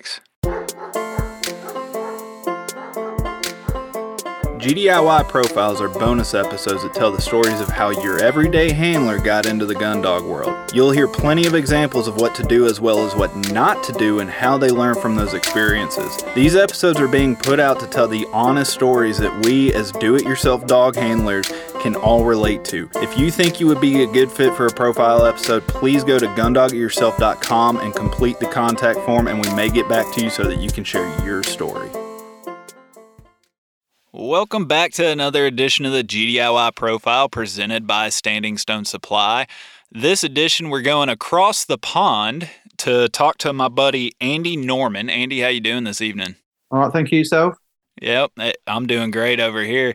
onX. GDIY profiles are bonus episodes that tell the stories of how your everyday handler got into the gun dog world. You'll hear plenty of examples of what to do as well as what not to do and how they learn from those experiences. These episodes are being put out to tell the honest stories that we, as do it yourself dog handlers, can all relate to. If you think you would be a good fit for a profile episode, please go to gundogityourself.com and complete the contact form, and we may get back to you so that you can share your story. Welcome back to another edition of the GDIY Profile presented by Standing Stone Supply. This edition, we're going across the pond to talk to my buddy Andy Norman. Andy, how you doing this evening? All right, thank you, yourself. Yep, eh, I'm doing great over here.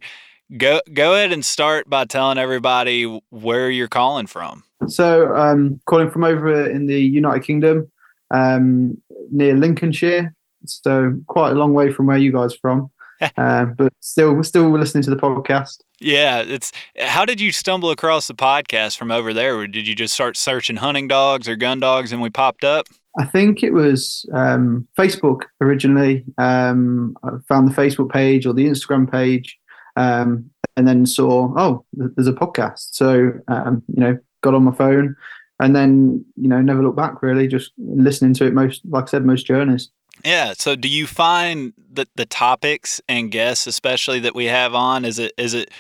Go go ahead and start by telling everybody where you're calling from. So, um, calling from over in the United Kingdom, um, near Lincolnshire. So, quite a long way from where you guys are from. uh, but still, still listening to the podcast. Yeah, it's. How did you stumble across the podcast from over there? Or did you just start searching hunting dogs or gun dogs, and we popped up? I think it was um, Facebook originally. Um, I found the Facebook page or the Instagram page, um, and then saw, oh, there's a podcast. So um, you know, got on my phone, and then you know, never looked back. Really, just listening to it most, like I said, most journeys. Yeah. So do you find that the topics and guests, especially that we have on, is it is it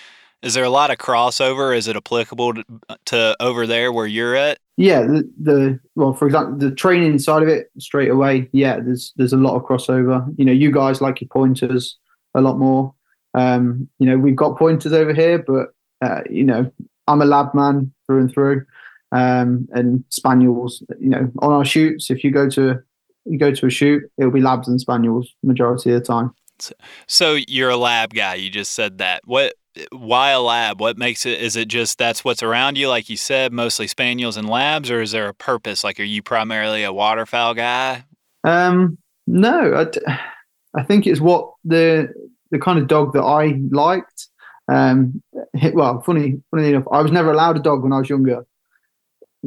is there a lot of crossover? Is it applicable to, to over there where you're at? Yeah. The, the well, for example, the training side of it straight away. Yeah. There's there's a lot of crossover. You know, you guys like your pointers a lot more. Um, you know, we've got pointers over here, but uh, you know, I'm a lab man through and through. Um, and spaniels, you know, on our shoots, if you go to you go to a shoot, it'll be labs and spaniels majority of the time. So you're a lab guy. You just said that. What? Why a lab? What makes it? Is it just that's what's around you, like you said, mostly spaniels and labs, or is there a purpose? Like, are you primarily a waterfowl guy? Um, no, I, I think it's what the the kind of dog that I liked. Um, well, funny, funny enough, I was never allowed a dog when I was younger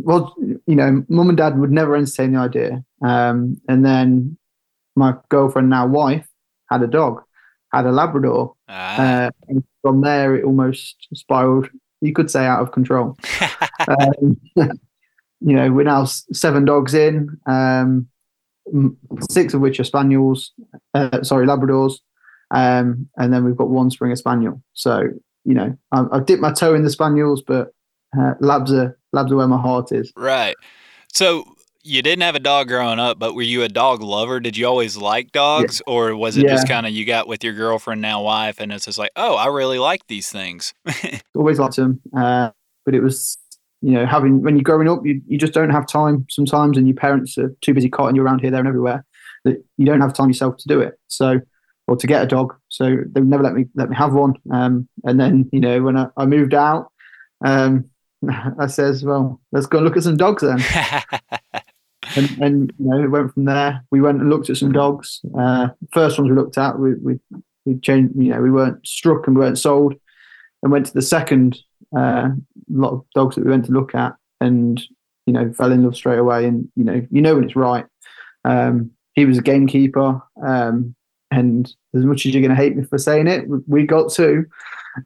well, you know, mum and dad would never entertain the idea. Um, and then my girlfriend, now wife, had a dog, had a Labrador. Ah. Uh, and from there, it almost spiraled, you could say, out of control. um, you know, we're now seven dogs in, um, six of which are Spaniels, uh, sorry, Labradors. Um, and then we've got one Springer Spaniel. So, you know, I, I've dipped my toe in the Spaniels, but uh, labs are labs are where my heart is. Right. So you didn't have a dog growing up, but were you a dog lover? Did you always like dogs, yeah. or was it yeah. just kind of you got with your girlfriend now wife, and it's just like, oh, I really like these things. always liked them, uh, but it was you know having when you're growing up, you you just don't have time sometimes, and your parents are too busy carting you around here, there, and everywhere that you don't have time yourself to do it. So or to get a dog. So they never let me let me have one. Um, and then you know when I, I moved out, um, I says, well, let's go and look at some dogs then. and, and, you know, it went from there. We went and looked at some dogs. Uh, first ones we looked at, we, we, we changed, you know, we weren't struck and we weren't sold and went to the second uh, lot of dogs that we went to look at and, you know, fell in love straight away. And, you know, you know when it's right. Um, he was a gamekeeper. Um, and as much as you're going to hate me for saying it, we got two.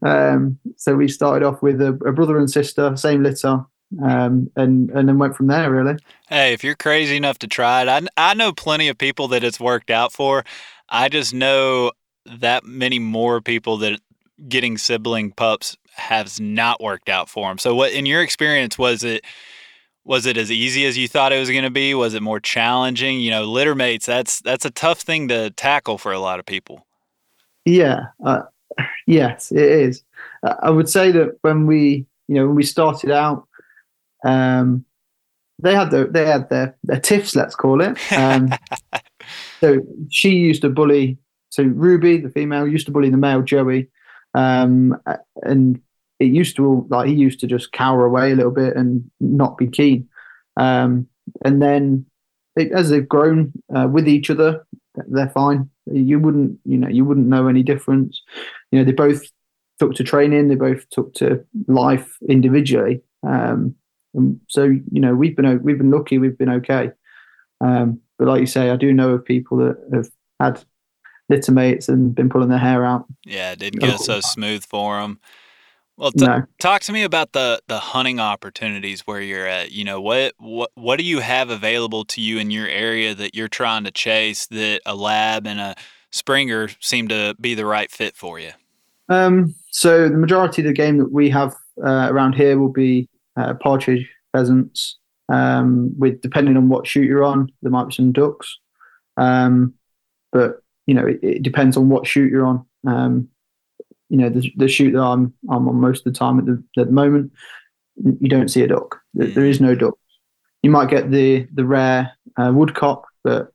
Um, so we started off with a, a, brother and sister, same litter, um, and and then went from there. Really. Hey, if you're crazy enough to try it, I I know plenty of people that it's worked out for. I just know that many more people that getting sibling pups has not worked out for them. So, what in your experience was it? Was it as easy as you thought it was going to be? Was it more challenging? You know, litter mates. That's that's a tough thing to tackle for a lot of people. Yeah, uh, yes, it is. I would say that when we, you know, when we started out, um, they had their they had their their tiffs, let's call it. Um, so she used to bully. So Ruby, the female, used to bully the male Joey, um, and it used to like he used to just cower away a little bit and not be keen. Um, and then it, as they've grown uh, with each other, they're fine. You wouldn't, you know, you wouldn't know any difference. You know, they both took to training. They both took to life individually. Um, so you know, we've been we've been lucky. We've been okay. Um, but like you say, I do know of people that have had litter mates and been pulling their hair out. Yeah, it didn't get so smooth for them. Well, t- no. talk to me about the the hunting opportunities where you're at. You know, what what what do you have available to you in your area that you're trying to chase that a lab and a Springer seem to be the right fit for you? Um, so the majority of the game that we have uh, around here will be uh, partridge, pheasants. Um, with depending on what shoot you're on, there might be some ducks. Um, but you know, it, it, depends on what shoot you're on. You know, the, the shoot that I'm I'm on most of the time at the at the moment, you don't see a duck. There, there is no duck. You might get the the rare uh, woodcock, but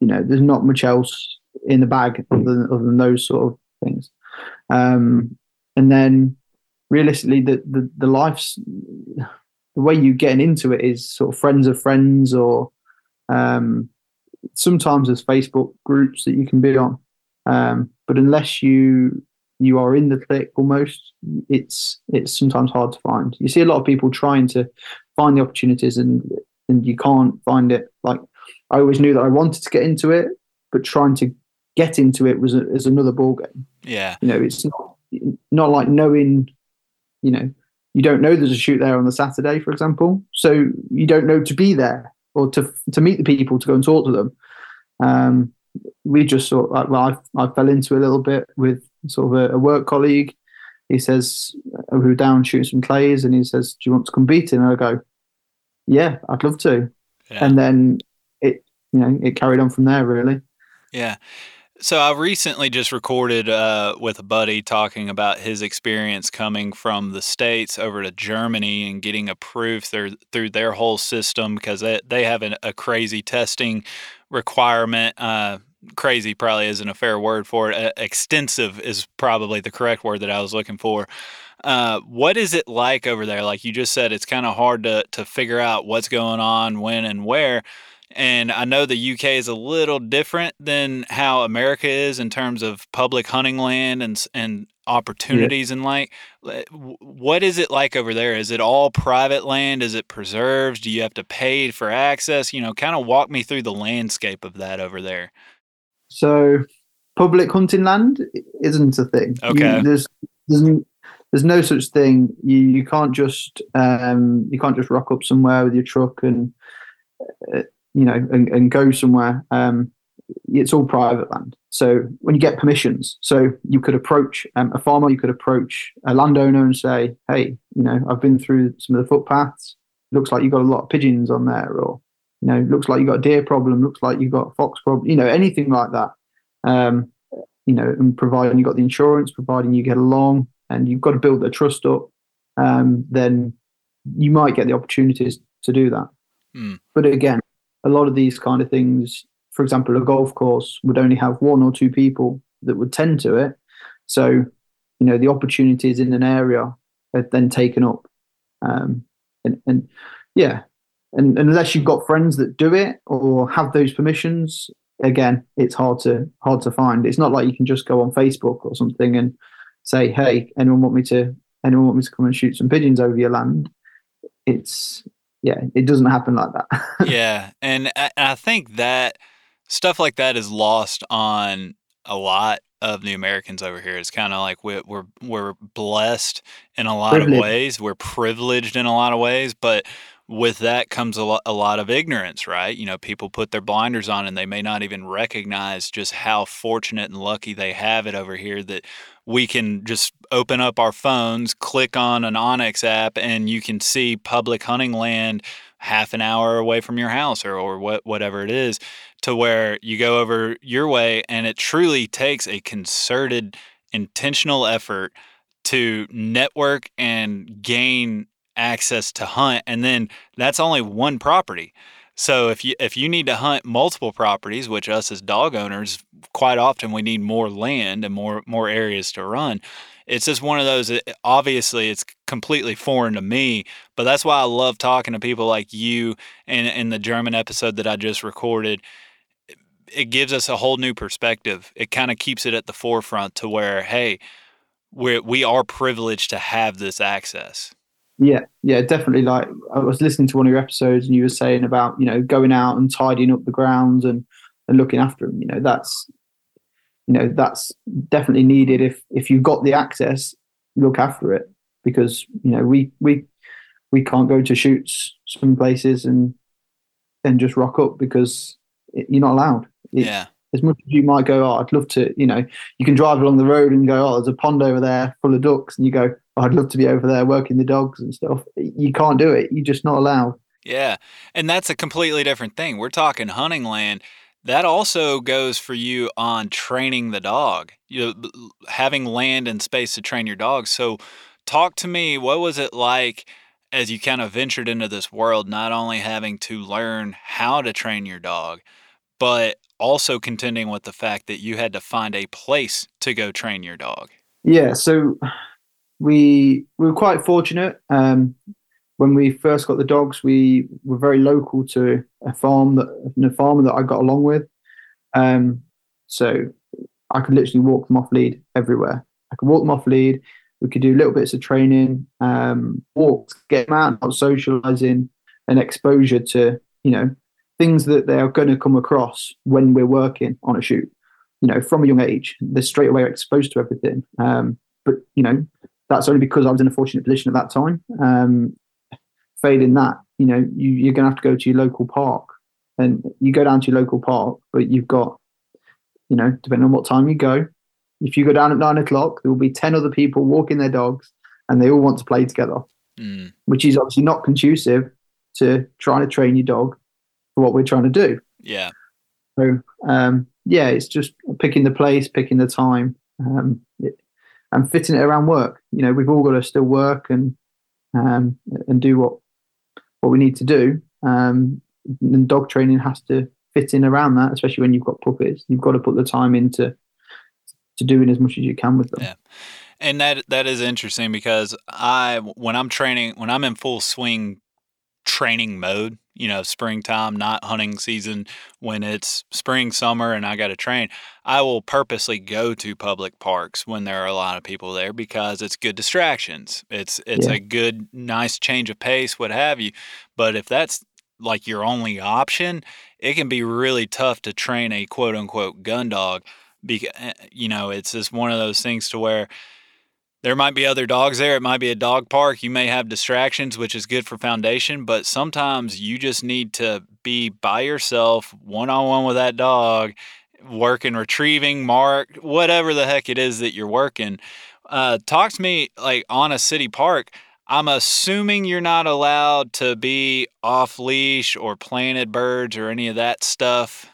you know, there's not much else in the bag other than, other than those sort of things. Um, and then realistically, the, the, the life's, the way you getting into it is sort of friends of friends or um, sometimes there's Facebook groups that you can be on. Um, but unless you you are in the clique almost, it's it's sometimes hard to find. You see a lot of people trying to find the opportunities and and you can't find it. Like I always knew that I wanted to get into it, but trying to get into it was is another ball game. Yeah, you know, it's not not like knowing, you know, you don't know there's a shoot there on the Saturday, for example, so you don't know to be there or to to meet the people to go and talk to them. Um, we just sort of, like, well, I, I fell into a little bit with sort of a, a work colleague. He says, uh, "Who down shooting some clays?" And he says, "Do you want to come beat him?" And I go, "Yeah, I'd love to." Yeah. And then it, you know, it carried on from there, really. Yeah. So I recently just recorded uh, with a buddy talking about his experience coming from the states over to Germany and getting approved through through their whole system because they they have an, a crazy testing requirement. Uh, crazy probably isn't a fair word for it. Uh, extensive is probably the correct word that I was looking for. Uh, what is it like over there? Like you just said, it's kind of hard to to figure out what's going on, when, and where. And I know the UK is a little different than how America is in terms of public hunting land and and opportunities yeah. and like what is it like over there is it all private land is it preserves do you have to pay for access you know kind of walk me through the landscape of that over there so public hunting land isn't a thing okay you, there's there's there's no such thing you you can't just um you can't just rock up somewhere with your truck and uh, you know, and, and go somewhere, um, it's all private land. So when you get permissions, so you could approach um, a farmer, you could approach a landowner and say, "Hey, you know, I've been through some of the footpaths. Looks like you've got a lot of pigeons on there, or you know, looks like you got a deer problem. Looks like you got a fox problem. You know, anything like that. Um, you know, and providing you got the insurance, providing you get along, and you've got to build the trust up, um, then you might get the opportunities to do that. Mm. But again, a lot of these kind of things, for example, a golf course would only have one or two people that would tend to it. So, you know, the opportunities in an area are then taken up. Um, and, and yeah, and, and unless you've got friends that do it or have those permissions, again, it's hard to hard to find. It's not like you can just go on Facebook or something and say, "Hey, anyone want me to anyone want me to come and shoot some pigeons over your land?" It's yeah, it doesn't happen like that. yeah, and I, I think that stuff like that is lost on a lot of the Americans over here. It's kind of like we're, we're we're blessed in a lot of ways. We're privileged in a lot of ways, but with that comes a lot, a lot of ignorance, right? You know, people put their blinders on and they may not even recognize just how fortunate and lucky they have it over here that we can just open up our phones, click on an onX app, and you can see public hunting land half an hour away from your house or, or what, whatever it is to where you go over your way and it truly takes a concerted intentional effort to network and gain access to hunt and then that's only one property. So if you if you need to hunt multiple properties which us as dog owners quite often we need more land and more more areas to run it's just one of those obviously it's completely foreign to me but that's why i love talking to people like you and in the german episode that i just recorded. It gives us a whole new perspective. It kind of keeps it at the forefront to where hey we we are privileged to have this access yeah, yeah, definitely. Like I was listening to one of your episodes, and you were saying about you know going out and tidying up the grounds and and looking after them. You know, that's you know that's definitely needed. If if you've got the access, look after it because you know we we we can't go to shoots some places and and just rock up because it, you're not allowed. It, yeah. As much as you might go, oh, I'd love to, you know, you can drive along the road and go, oh, there's a pond over there full of ducks, and you go, I'd love to be over there working the dogs and stuff. You can't do it. You're just not allowed. Yeah. And that's a completely different thing. We're talking hunting land. That also goes for you on training the dog, you know, having land and space to train your dog. So, talk to me. What was it like as you kind of ventured into this world, not only having to learn how to train your dog, but also contending with the fact that you had to find a place to go train your dog? Yeah. So, we we were quite fortunate. Um, when we first got the dogs, we were very local to a farm that a farmer that I got along with. Um, so I could literally walk them off lead everywhere. I could walk them off lead. We could do little bits of training, um, walks, get them out, out socializing, and exposure to you know things that they are going to come across when we're working on a shoot. You know, from a young age, they're straight away exposed to everything. Um, but you know, that's only because I was in a fortunate position at that time. Um, failing that, you know, you, are going to have to go to your local park, and you go down to your local park, but you've got, you know, depending on what time you go, if you go down at nine o'clock, there will be ten other people walking their dogs, and they all want to play together, mm. which is obviously not conducive to trying to train your dog for what we're trying to do. Yeah. So um, yeah, it's just picking the place, picking the time. Um, it, and fitting it around work. You know, we've all got to still work and um, and do what what we need to do. Um, and dog training has to fit in around that, especially when you've got puppies. You've got to put the time into to doing as much as you can with them. Yeah. And that that is interesting because I when I'm training when I'm in full swing training mode, you know, springtime, not hunting season, when it's spring, summer, and I got to train, I will purposely go to public parks when there are a lot of people there because it's good distractions. It's it's yeah. a good, nice change of pace, what have you. But if that's like your only option, it can be really tough to train a quote unquote gun dog. Because eh, you know, it's just one of those things to where there might be other dogs there. It might be a dog park. You may have distractions, which is good for foundation, but sometimes you just need to be by yourself, one on one with that dog, working, retrieving, mark, whatever the heck it is that you're working. Uh, talk to me like on a city park. I'm assuming you're not allowed to be off leash or planted birds or any of that stuff.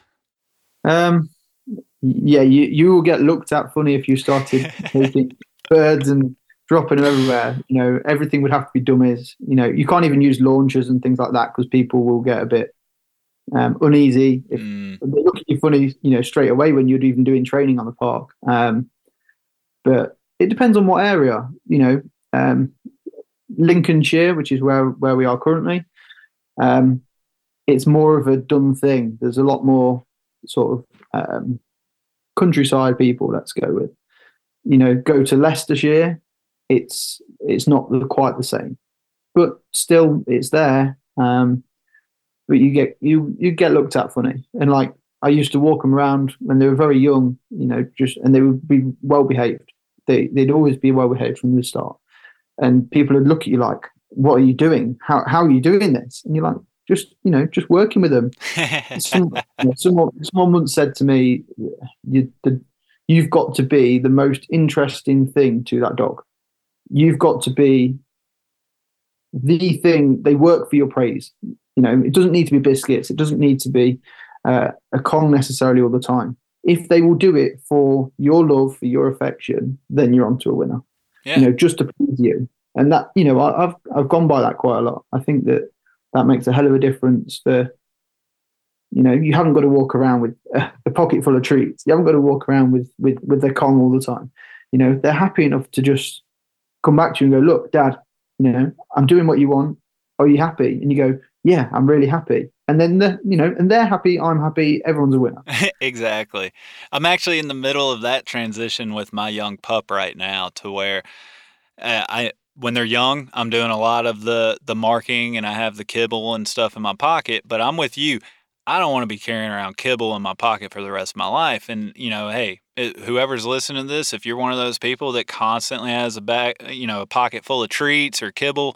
Um, yeah, you you will get looked at funny if you started taking birds and dropping them everywhere. You know, everything would have to be dummies. You know, you can't even use launchers and things like that because people will get a bit um, uneasy if mm. they look at you funny. You know, straight away when you're even doing training on the park. Um, but it depends on what area. You know, um, Lincolnshire, which is where where we are currently. Um, it's more of a done thing. There's a lot more sort of um, countryside people. Let's go with you know, go to Leicestershire, it's it's not quite the same, but still it's there. Um, but you get you you get looked at funny, and like I used to walk them around when they were very young, you know, just and they would be well behaved. They they'd always be well behaved from the start, and people would look at you like, "What are you doing? How how are you doing this?" And you're like, "Just you know, just working with them." Some, someone someone once said to me, you, the, "You've got to be the most interesting thing to that dog. You've got to be the thing. They work for your praise. You know, it doesn't need to be biscuits. It doesn't need to be." uh, a Kong necessarily all the time. If they will do it for your love, for your affection, then you're onto a winner. Yeah. You know, just to please you. And that, you know, I, I've I've gone by that quite a lot. I think that that makes a hell of a difference for you know you haven't got to walk around with a pocket full of treats. You haven't got to walk around with with with their kong all the time. You know they're happy enough to just come back to you and go look dad you know i'm doing what you want. Are you happy? And you go yeah i'm really happy. And then the you know and they're happy i'm happy everyone's a winner. Exactly. I'm actually in the middle of that transition with my young pup right now to where uh, i when they're young i'm doing a lot of the the marking and i have the kibble and stuff in my pocket but i'm with you i don't want to be carrying around kibble in my pocket for the rest of my life and you know hey it, whoever's listening to this if you're one of those people that constantly has a back, uh, you know a pocket full of treats or kibble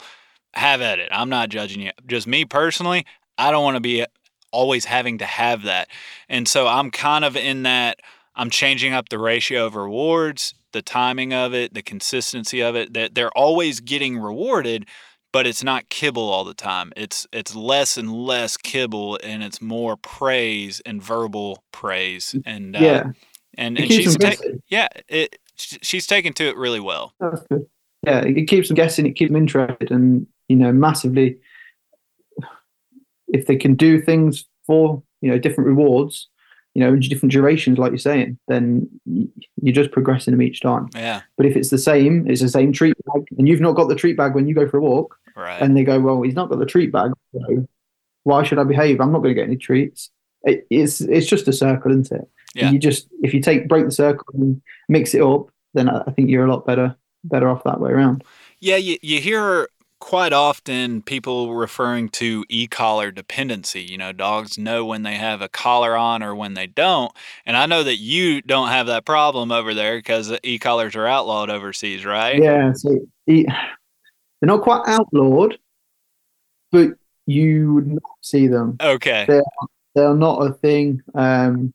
have at it. I'm not judging you. Just me personally, I don't want to be uh, always having to have that. And so I'm kind of in that I'm changing up the ratio of rewards, the timing of it, the consistency of it, that they're always getting rewarded, but it's not kibble all the time. It's it's less and less kibble and it's more praise and verbal praise and uh, yeah. and, and she's ta- yeah, it she's taken to it really well. That's good. Yeah, it keeps them guessing, it keeps them interested and you know, massively if they can do things for you know different rewards, you know, different durations, like you're saying, then you're just progressing them each time. Yeah. But if it's the same, it's the same treat bag, and you've not got the treat bag when you go for a walk, right. and they go, well, he's not got the treat bag, so why should I behave? I'm not going to get any treats. It, it's it's just a circle, isn't it? Yeah. you just if you take break the circle and mix it up, then I think you're a lot better better off that way around. Yeah, you, you hear quite often people referring to e-collar dependency you know dogs know when they have a collar on or when they don't and i know that you don't have that problem over there because e-collars are outlawed overseas right yeah so they're not quite outlawed but you would not see them. Okay. They're, they're not a thing. Um,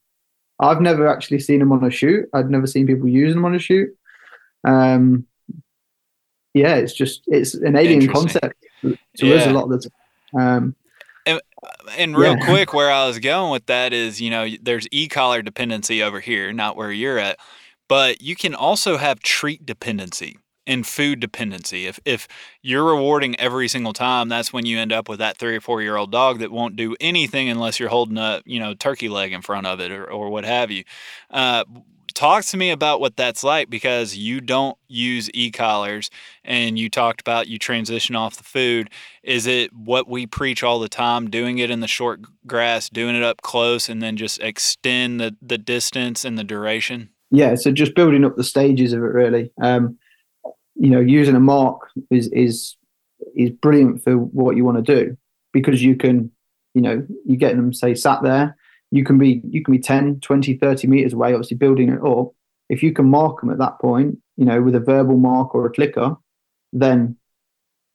i've never actually seen them on a shoot. I've never seen people using them on a shoot. Um, yeah, it's just it's an alien concept. To yeah. us a lot of the time. Um, and, and real yeah. quick, where I was going with that is, you know, there's e-collar dependency over here, not where you're at, but you can also have treat dependency and food dependency. If if you're rewarding every single time, that's when you end up with that three or four year old dog that won't do anything unless you're holding a you know turkey leg in front of it or, or what have you. Uh, talk to me about what that's like because you don't use e-collars and you talked about you transition off the food is it what we preach all the time doing it in the short grass doing it up close and then just extend the, the distance and the duration yeah so just building up the stages of it really um, you know using a mark is is is brilliant for what you want to do because you can you know you get them say sat there. You can be you can be 10 20 30 meters away obviously building it up. If you can mark them at that point you know with a verbal mark or a clicker then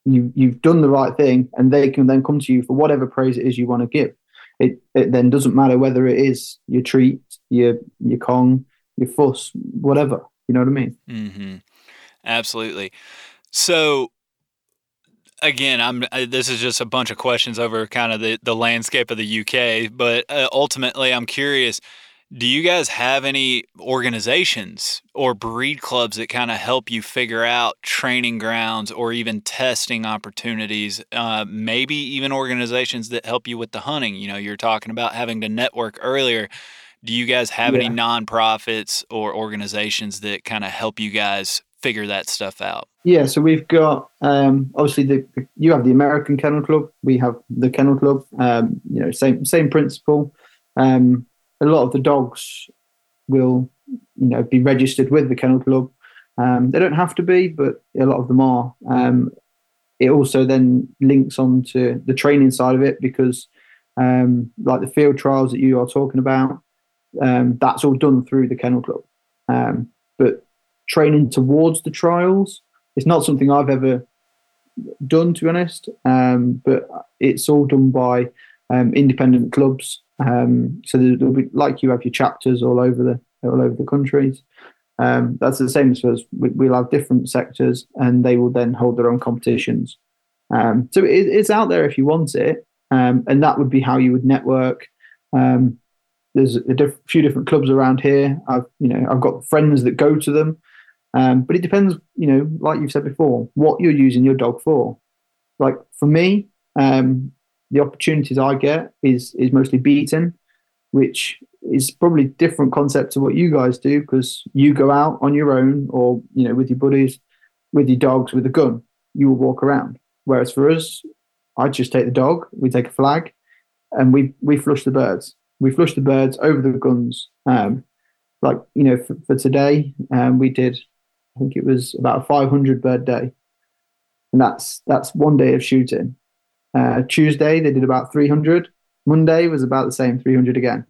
you you've done the right thing and they can then come to you for whatever praise it is you want to give. It it then doesn't matter whether it is your treat your your kong your fuss whatever you know what i mean? Mm-hmm. Absolutely so again, I'm. This is just a bunch of questions over kind of the the landscape of the UK, but uh, ultimately, I'm curious. Do you guys have any organizations or breed clubs that kind of help you figure out training grounds or even testing opportunities? Uh, maybe even organizations that help you with the hunting. You know, you're talking about having to network earlier. Do you guys have yeah. any nonprofits or organizations that kind of help you guys figure that stuff out? Yeah, so we've got um, obviously the you have the American Kennel Club, we have the Kennel Club. Um, you know, same same principle. Um, a lot of the dogs will you know be registered with the Kennel Club. Um, they don't have to be, but a lot of them are. Um, it also then links on to the training side of it because, um, like the field trials that you are talking about, that's all done through the kennel club. But training towards the trials, it's not something I've ever done, to be honest. Um, but it's all done by um, independent clubs. Um, so there'll be like you have your chapters all over the all over the countries. Um, that's the same as us. We, will have different sectors, and they will then hold their own competitions. Um, so it, it's out there if you want it, um, and that would be how you would network. There's a diff- few different clubs around here. I've you know I've got friends that go to them, um, but it depends. You know, like you've said before, what you're using your dog for. Like for me, um, the opportunities I get is is mostly beaten, which is probably different concept to what you guys do because you go out on your own or you know with your buddies, with your dogs with a gun. You will walk around. Whereas for us, I just take the dog, we take a flag, and we we flush the birds. We flush the birds over the guns. Um, like you know, for, for today, um, we did. I think it was about a 500 bird day, and that's that's one day of shooting. Uh, Tuesday they did about 300. Monday was about the same, 300 again.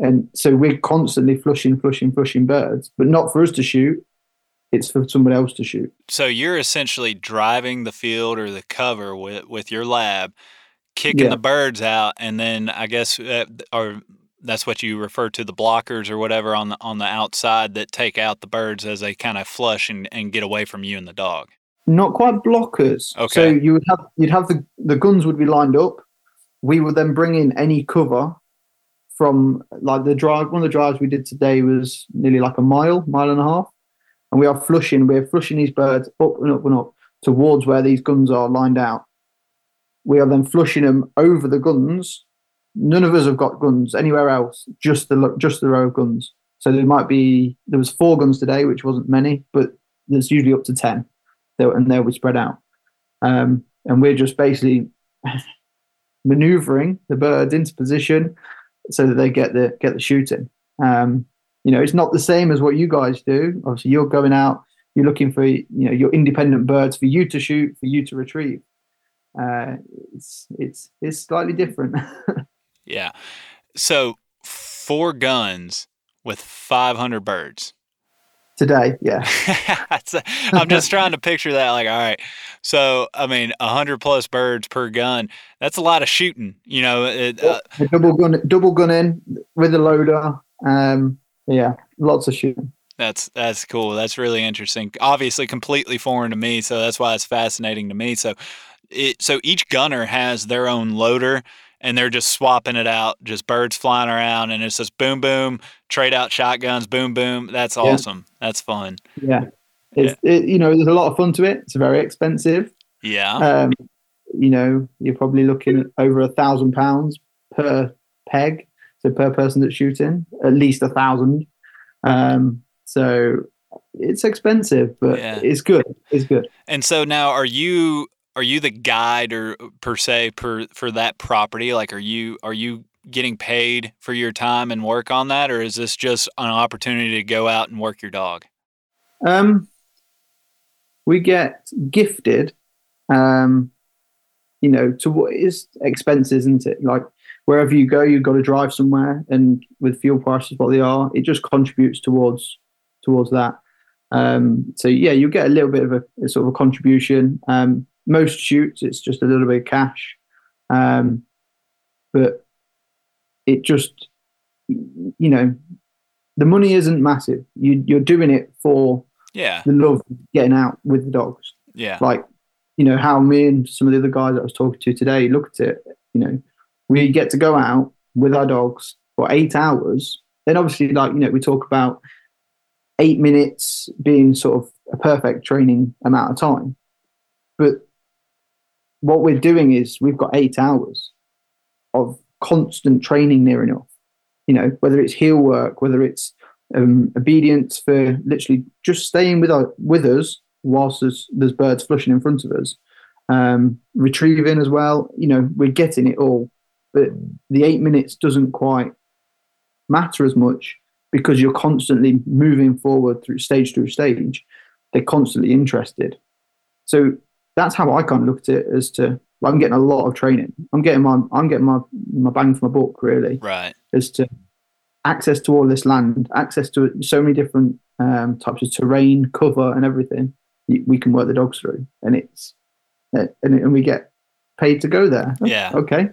And so we're constantly flushing, flushing, flushing birds, but not for us to shoot. It's for somebody else to shoot. So you're essentially driving the field or the cover with, with your lab, kicking yeah. the birds out, and then I guess, uh, or that's what you refer to the blockers or whatever on the on the outside that take out the birds as they kind of flush and, and get away from you and the dog. Not quite blockers. Okay. So you would have you'd have the the guns would be lined up. We would then bring in any cover from like the drive. One of the drives we did today was nearly like a mile, mile and a half, and we are flushing. We're flushing these birds up and up and up towards where these guns are lined out. We are then flushing them over the guns. None of us have got guns anywhere else. Just the just the row of guns. So there might be there was four guns today, which wasn't many, but there's usually up to ten and they'll be spread out. Um, and we're just basically maneuvering the birds into position so that they get the get the shooting. Um, you know, it's not the same as what you guys do. Obviously, you're going out, you're looking for you know your independent birds for you to shoot, for you to retrieve. Uh, it's it's it's slightly different. yeah. So four guns with 500 birds today. Yeah. I'm just trying to picture that. Like, all right, so I mean, hundred plus birds per gun. That's a lot of shooting. You know, it, uh, double gun, double gun in with a loader. Um, yeah, lots of shooting. That's that's cool. That's really interesting. Obviously, completely foreign to me, so that's why it's fascinating to me. So, it so each gunner has their own loader and they're just swapping it out, just birds flying around, and it's just boom, boom, trade out shotguns, boom, boom. That's awesome. Yeah. That's fun. Yeah. It's, yeah. It, you know, there's a lot of fun to it. It's very expensive. Yeah. Um, you know, you're probably looking at over a thousand pounds per peg, so per person that's shooting, at least a thousand. Um, so it's expensive, but yeah. it's good. It's good. And so now, are you are you the guide or uh, per se per for that property? Like, are you are you getting paid for your time and work on that, or is this just an opportunity to go out and work your dog? Um, we get gifted, um, you know, to what is expenses, isn't it? Like wherever you go, you've got to drive somewhere, and with fuel prices what they are, it just contributes towards towards that. Um, so yeah, you get a little bit of a, a sort of a contribution. Um, most shoots it's just a little bit of cash. Um, but it just you know the money isn't massive. You, you're doing it for yeah. the love getting out with the dogs. Yeah. Like you know how me and some of the other guys that i was talking to today looked at it you know we get to go out with our dogs for eight hours. Then obviously like you know we talk about eight minutes being sort of a perfect training amount of time. But what we're doing is we've got eight hours of constant training near enough. You know, whether it's heel work, whether it's um, obedience for literally just staying with our, with us whilst there's, there's birds flushing in front of us, um, retrieving as well. You know, we're getting it all, but the eight minutes doesn't quite matter as much because you're constantly moving forward through stage through stage. They're constantly interested. So that's how I kind of looked at it as to I'm getting a lot of training. I'm getting my I'm getting my my bang for my buck really. Right. As to access to all this land, access to so many different um, types of terrain, cover, and everything. We can work the dogs through, and it's uh, and, and we get paid to go there. Yeah. Okay.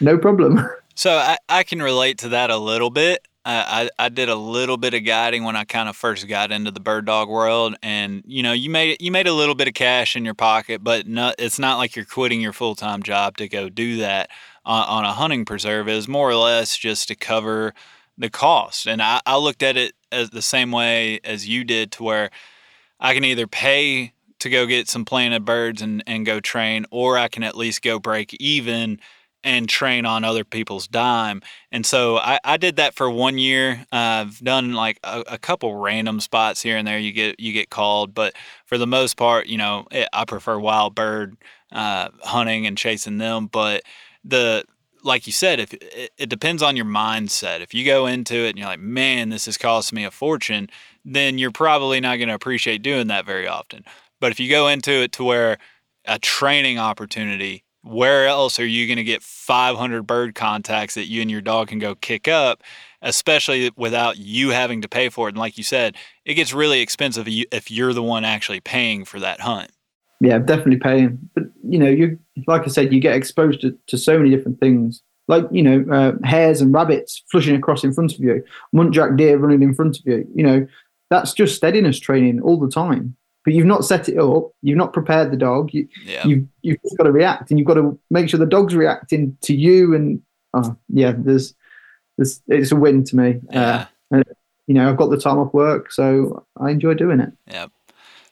No problem. So I, I can relate to that a little bit. I, I did a little bit of guiding when I kind of first got into the bird dog world, and you know, you made you made a little bit of cash in your pocket, but no, it's not like you're quitting your full time job to go do that on, on, a hunting preserve. It was more or less just to cover the cost, and I, I looked at it as the same way as you did, to where I can either pay to go get some planted birds and, and go train, or I can at least go break even and train on other people's dime. And so I, I did that for one year. Uh, I've done like a, a, couple random spots here and there. You get you get called, but for the most part, you know, it, eh, I prefer wild bird uh, hunting and chasing them. But the like you said, if it, it depends on your mindset. If you go into it and you're like, man, this has cost me a fortune, then you're probably not going to appreciate doing that very often. But if you go into it to where a training opportunity where else are you going to get 500 bird contacts that you and your dog can go kick up, especially without you having to pay for it? And like you said, it gets really expensive if you're the one actually paying for that hunt. Yeah, definitely paying. But you know, you like I said, you get exposed to, to so many different things. Like you know, uh, hares and rabbits flushing across in front of you, muntjac deer running in front of you. You know, that's just steadiness training all the time but you've not set it up. You've not prepared the dog. You, yeah. You've you've just got to react, and you've got to make sure the dog's reacting to you. And oh, yeah, there's there's it's a win to me. Yeah. Uh, you know, I've got the time off work, so I enjoy doing it. Yeah.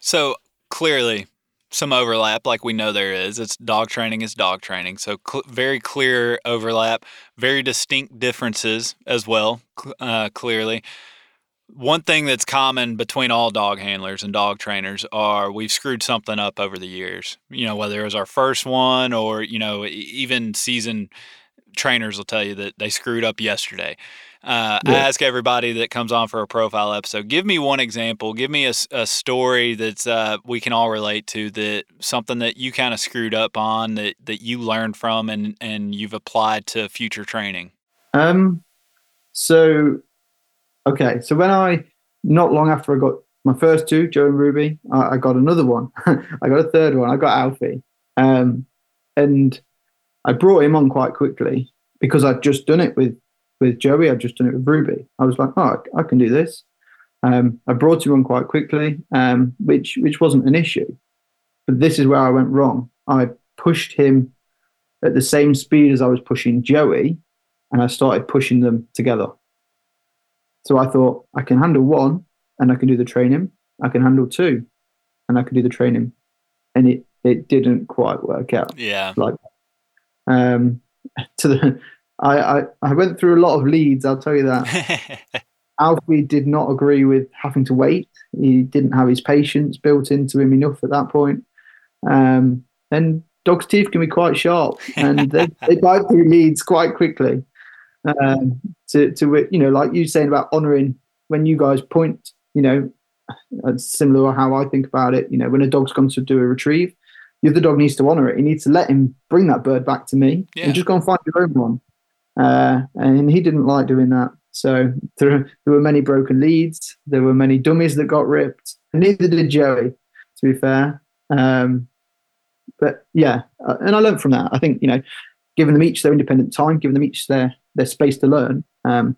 So clearly, some overlap, like we know there is. It's dog training is dog training, so cl- very clear overlap, very distinct differences as well. Uh, clearly, one thing that's common between all dog handlers and dog trainers are we've screwed something up over the years. You know, whether it was our first one or, you know, even season trainers will tell you that they screwed up yesterday. Uh, yeah. I ask everybody that comes on for a profile episode, give me one example, give me a, a story that's uh, we can all relate to that something that you kind of screwed up on that, that you learned from and, and you've applied to future training. Um, so Okay, so when I not long after I got my first two, Joe and Ruby, I, I got another one. I got a third one. I got Alfie, um, and I brought him on quite quickly because I'd just done it with with Joey. I'd just done it with Ruby. I was like, oh, I can do this. Um, I brought him on quite quickly, um, which which wasn't an issue. But this is where I went wrong. I pushed him at the same speed as I was pushing Joey, and I started pushing them together. So I thought I can handle one and I can do the training. I can handle two and I can do the training. And it, it didn't quite work out. Yeah. Like um to the I, I, I went through a lot of leads, I'll tell you that. Alfie did not agree with having to wait. He didn't have his patience built into him enough at that point. Um, and dogs' teeth can be quite sharp, and they, they bite through leads quite quickly um, to to you know like you saying about honouring when you guys point you know similar to how I think about it you know when a dog's gone to do a retrieve the other dog needs to honour it. He needs to let him bring that bird back to me yeah. and just go and find your own one. Uh, and he didn't like doing that. So there, there were many broken leads. There were many dummies that got ripped. Neither did Joey to be fair. Um, but yeah uh, and I learned from that. I think you know giving them each their independent time giving them each their their space to learn. Um,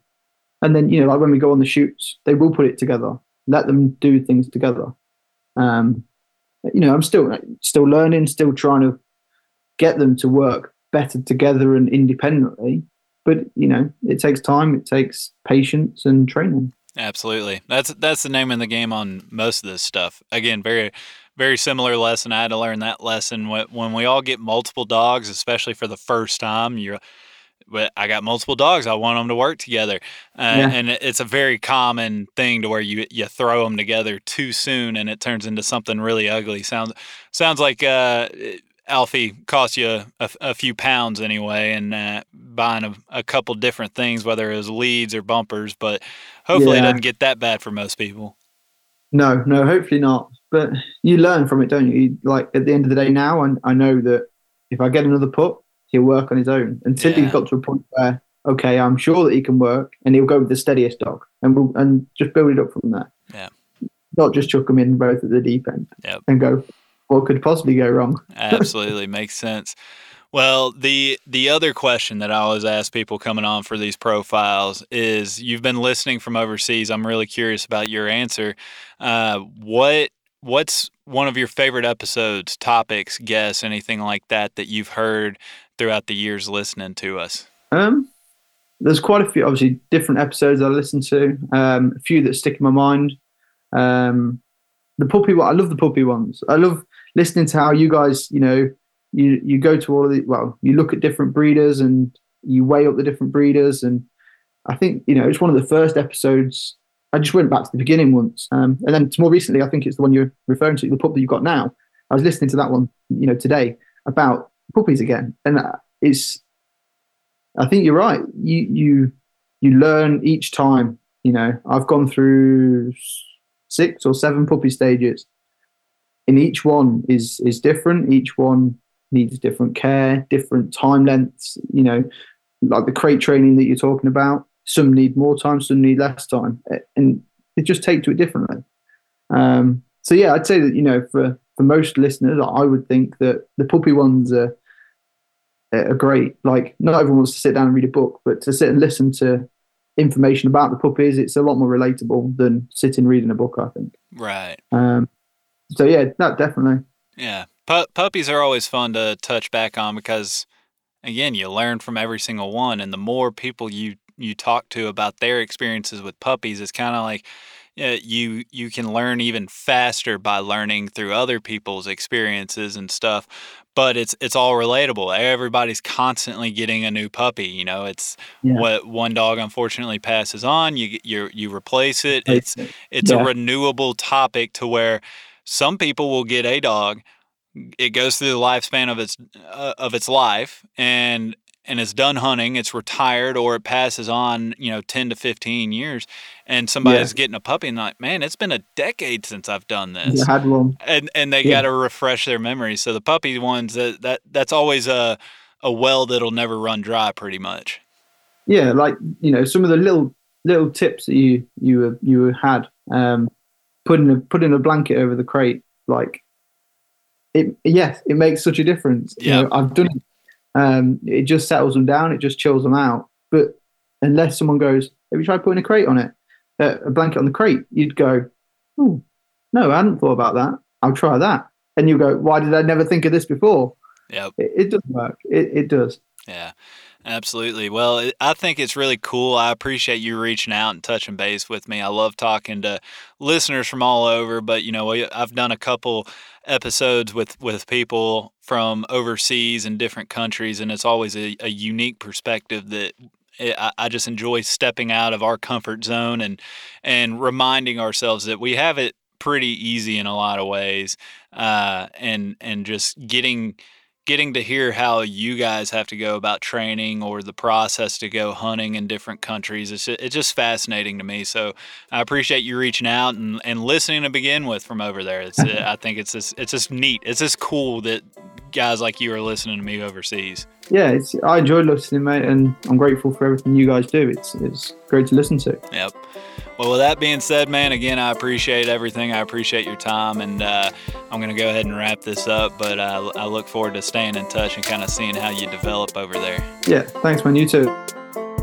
and then you know, like when we go on the shoots, they will put it together. Let them do things together. Um, you know, I'm still still learning, still trying to get them to work better together and independently. But you know, it takes time, it takes patience and training. Absolutely, that's that's the name of the game on most of this stuff. Again, very very similar lesson. I had to learn that lesson when we all get multiple dogs, especially for the first time. You're but I got multiple dogs. I want them to work together, uh, yeah. and it's a very common thing to where you you throw them together too soon, and it turns into something really ugly. Sounds sounds like uh, Alfie cost you a, a, few pounds anyway, and uh, buying a, a, couple different things, whether it was leads or bumpers. But hopefully, yeah. it doesn't get that bad for most people. No, no, hopefully not. But you learn from it, don't you? Like at the end of the day, now I, I know that if I get another pup, he'll work on his own until yeah. he's got to a point where okay, I'm sure that he can work, and he'll go with the steadiest dog, and we'll and just build it up from there. Yeah. Not just chuck him in both at the deep end Yep. and go, what could possibly go wrong? Absolutely makes sense. Well, the the other question that I always ask people coming on for these profiles is: You've been listening from overseas. I'm really curious about your answer. Uh, what what's one of your favorite episodes, topics, guests, anything like that that you've heard throughout the years listening to us? Um, there's quite a few, obviously, different episodes I listen to. Um, a few that stick in my mind. Um, the puppy one, I love the puppy ones. I love listening to how you guys, you know, you you go to all of the well, you look at different breeders and you weigh up the different breeders, and I think you know it's one of the first episodes. I just went back to the beginning once, um, and then more recently, I think it's the one you're referring to, the pup that you've got now. I was listening to that one, you know, today about puppies again, and uh, it's. I think you're right. You you you learn each time. You know, I've gone through six or seven puppy stages, and each one is is different. Each one needs different care, different time lengths. You know, like the crate training that you're talking about. Some need more time, some need less time, and they just take to it differently. Um, so yeah, I'd say that you know for for most listeners, I would think that the puppy ones are are great. Like not everyone wants to sit down and read a book, but to sit and listen to information about the puppies, it's a lot more relatable than sitting reading a book. I think. Right. Um, so yeah, that definitely. Yeah, Pu- puppies are always fun to touch back on because, again, you learn from every single one, and the more people you you talk to about their experiences with puppies, it's kind of like uh, you you can learn even faster by learning through other people's experiences and stuff. But it's it's all relatable. Everybody's constantly getting a new puppy. You know, it's Yeah. what one dog unfortunately passes on. You you you replace it. It's it's Yeah. a renewable topic to where some people will get a dog it goes through the lifespan of its uh, of its life and and it's done hunting it's retired or it passes on you know 10 to 15 years and somebody's getting a puppy and like man it's been a decade since i've done this one. and and they Yeah. got to refresh their memory. so the puppy ones that, that that's always a a well that'll never run dry pretty much yeah, like you know, some of the little little tips that you you you had, um, putting a putting a blanket over the crate, like it. Yes, it makes such a difference. You Yeah. know, I've done it. Um, it just settles them down. It just chills them out. But unless someone goes, "Have you tried putting a crate on it? Uh, a blanket on the crate?" You'd go, "Oh, no, I hadn't thought about that. I'll try that." And you go, "Why did I never think of this before?" Yeah, It, it does work. It, it does. Yeah, absolutely. Well, I think it's really cool. I appreciate you reaching out and touching base with me. I love talking to listeners from all over, but you know, I've done a couple episodes with with people from overseas and different countries, and it's always a, a unique perspective that. I I just enjoy stepping out of our comfort zone and and reminding ourselves that we have it pretty easy in a lot of ways, uh, and and just getting getting to hear how you guys have to go about training or the process to go hunting in different countries. It's just, it's just fascinating to me. So I appreciate you reaching out and, and listening to begin with from over there. It's, I think it's just, it's just neat. It's just cool that guys like you are listening to me overseas. yeah, it's I enjoy listening, mate, and I'm grateful for everything you guys do. It's it's great to listen to. Yep. Well, with that being said, man, again, I appreciate everything. I appreciate your time, and uh, I'm going to go ahead and wrap this up. But uh, I look forward to staying in touch and kind of seeing how you develop over there. Yeah, thanks, man. You too.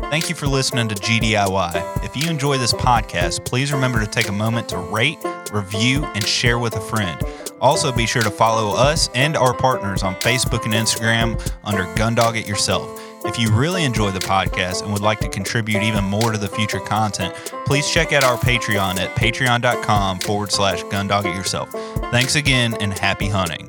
Thank you for listening to GDIY. If you enjoy this podcast, please remember to take a moment to rate, review, and share with a friend. Also, be sure to follow us and our partners on Facebook and Instagram under Gundog It Yourself. If you really enjoy the podcast and would like to contribute even more to the future content, please check out our Patreon at patreon.com forward slash Gundog It Yourself. Thanks again and happy hunting.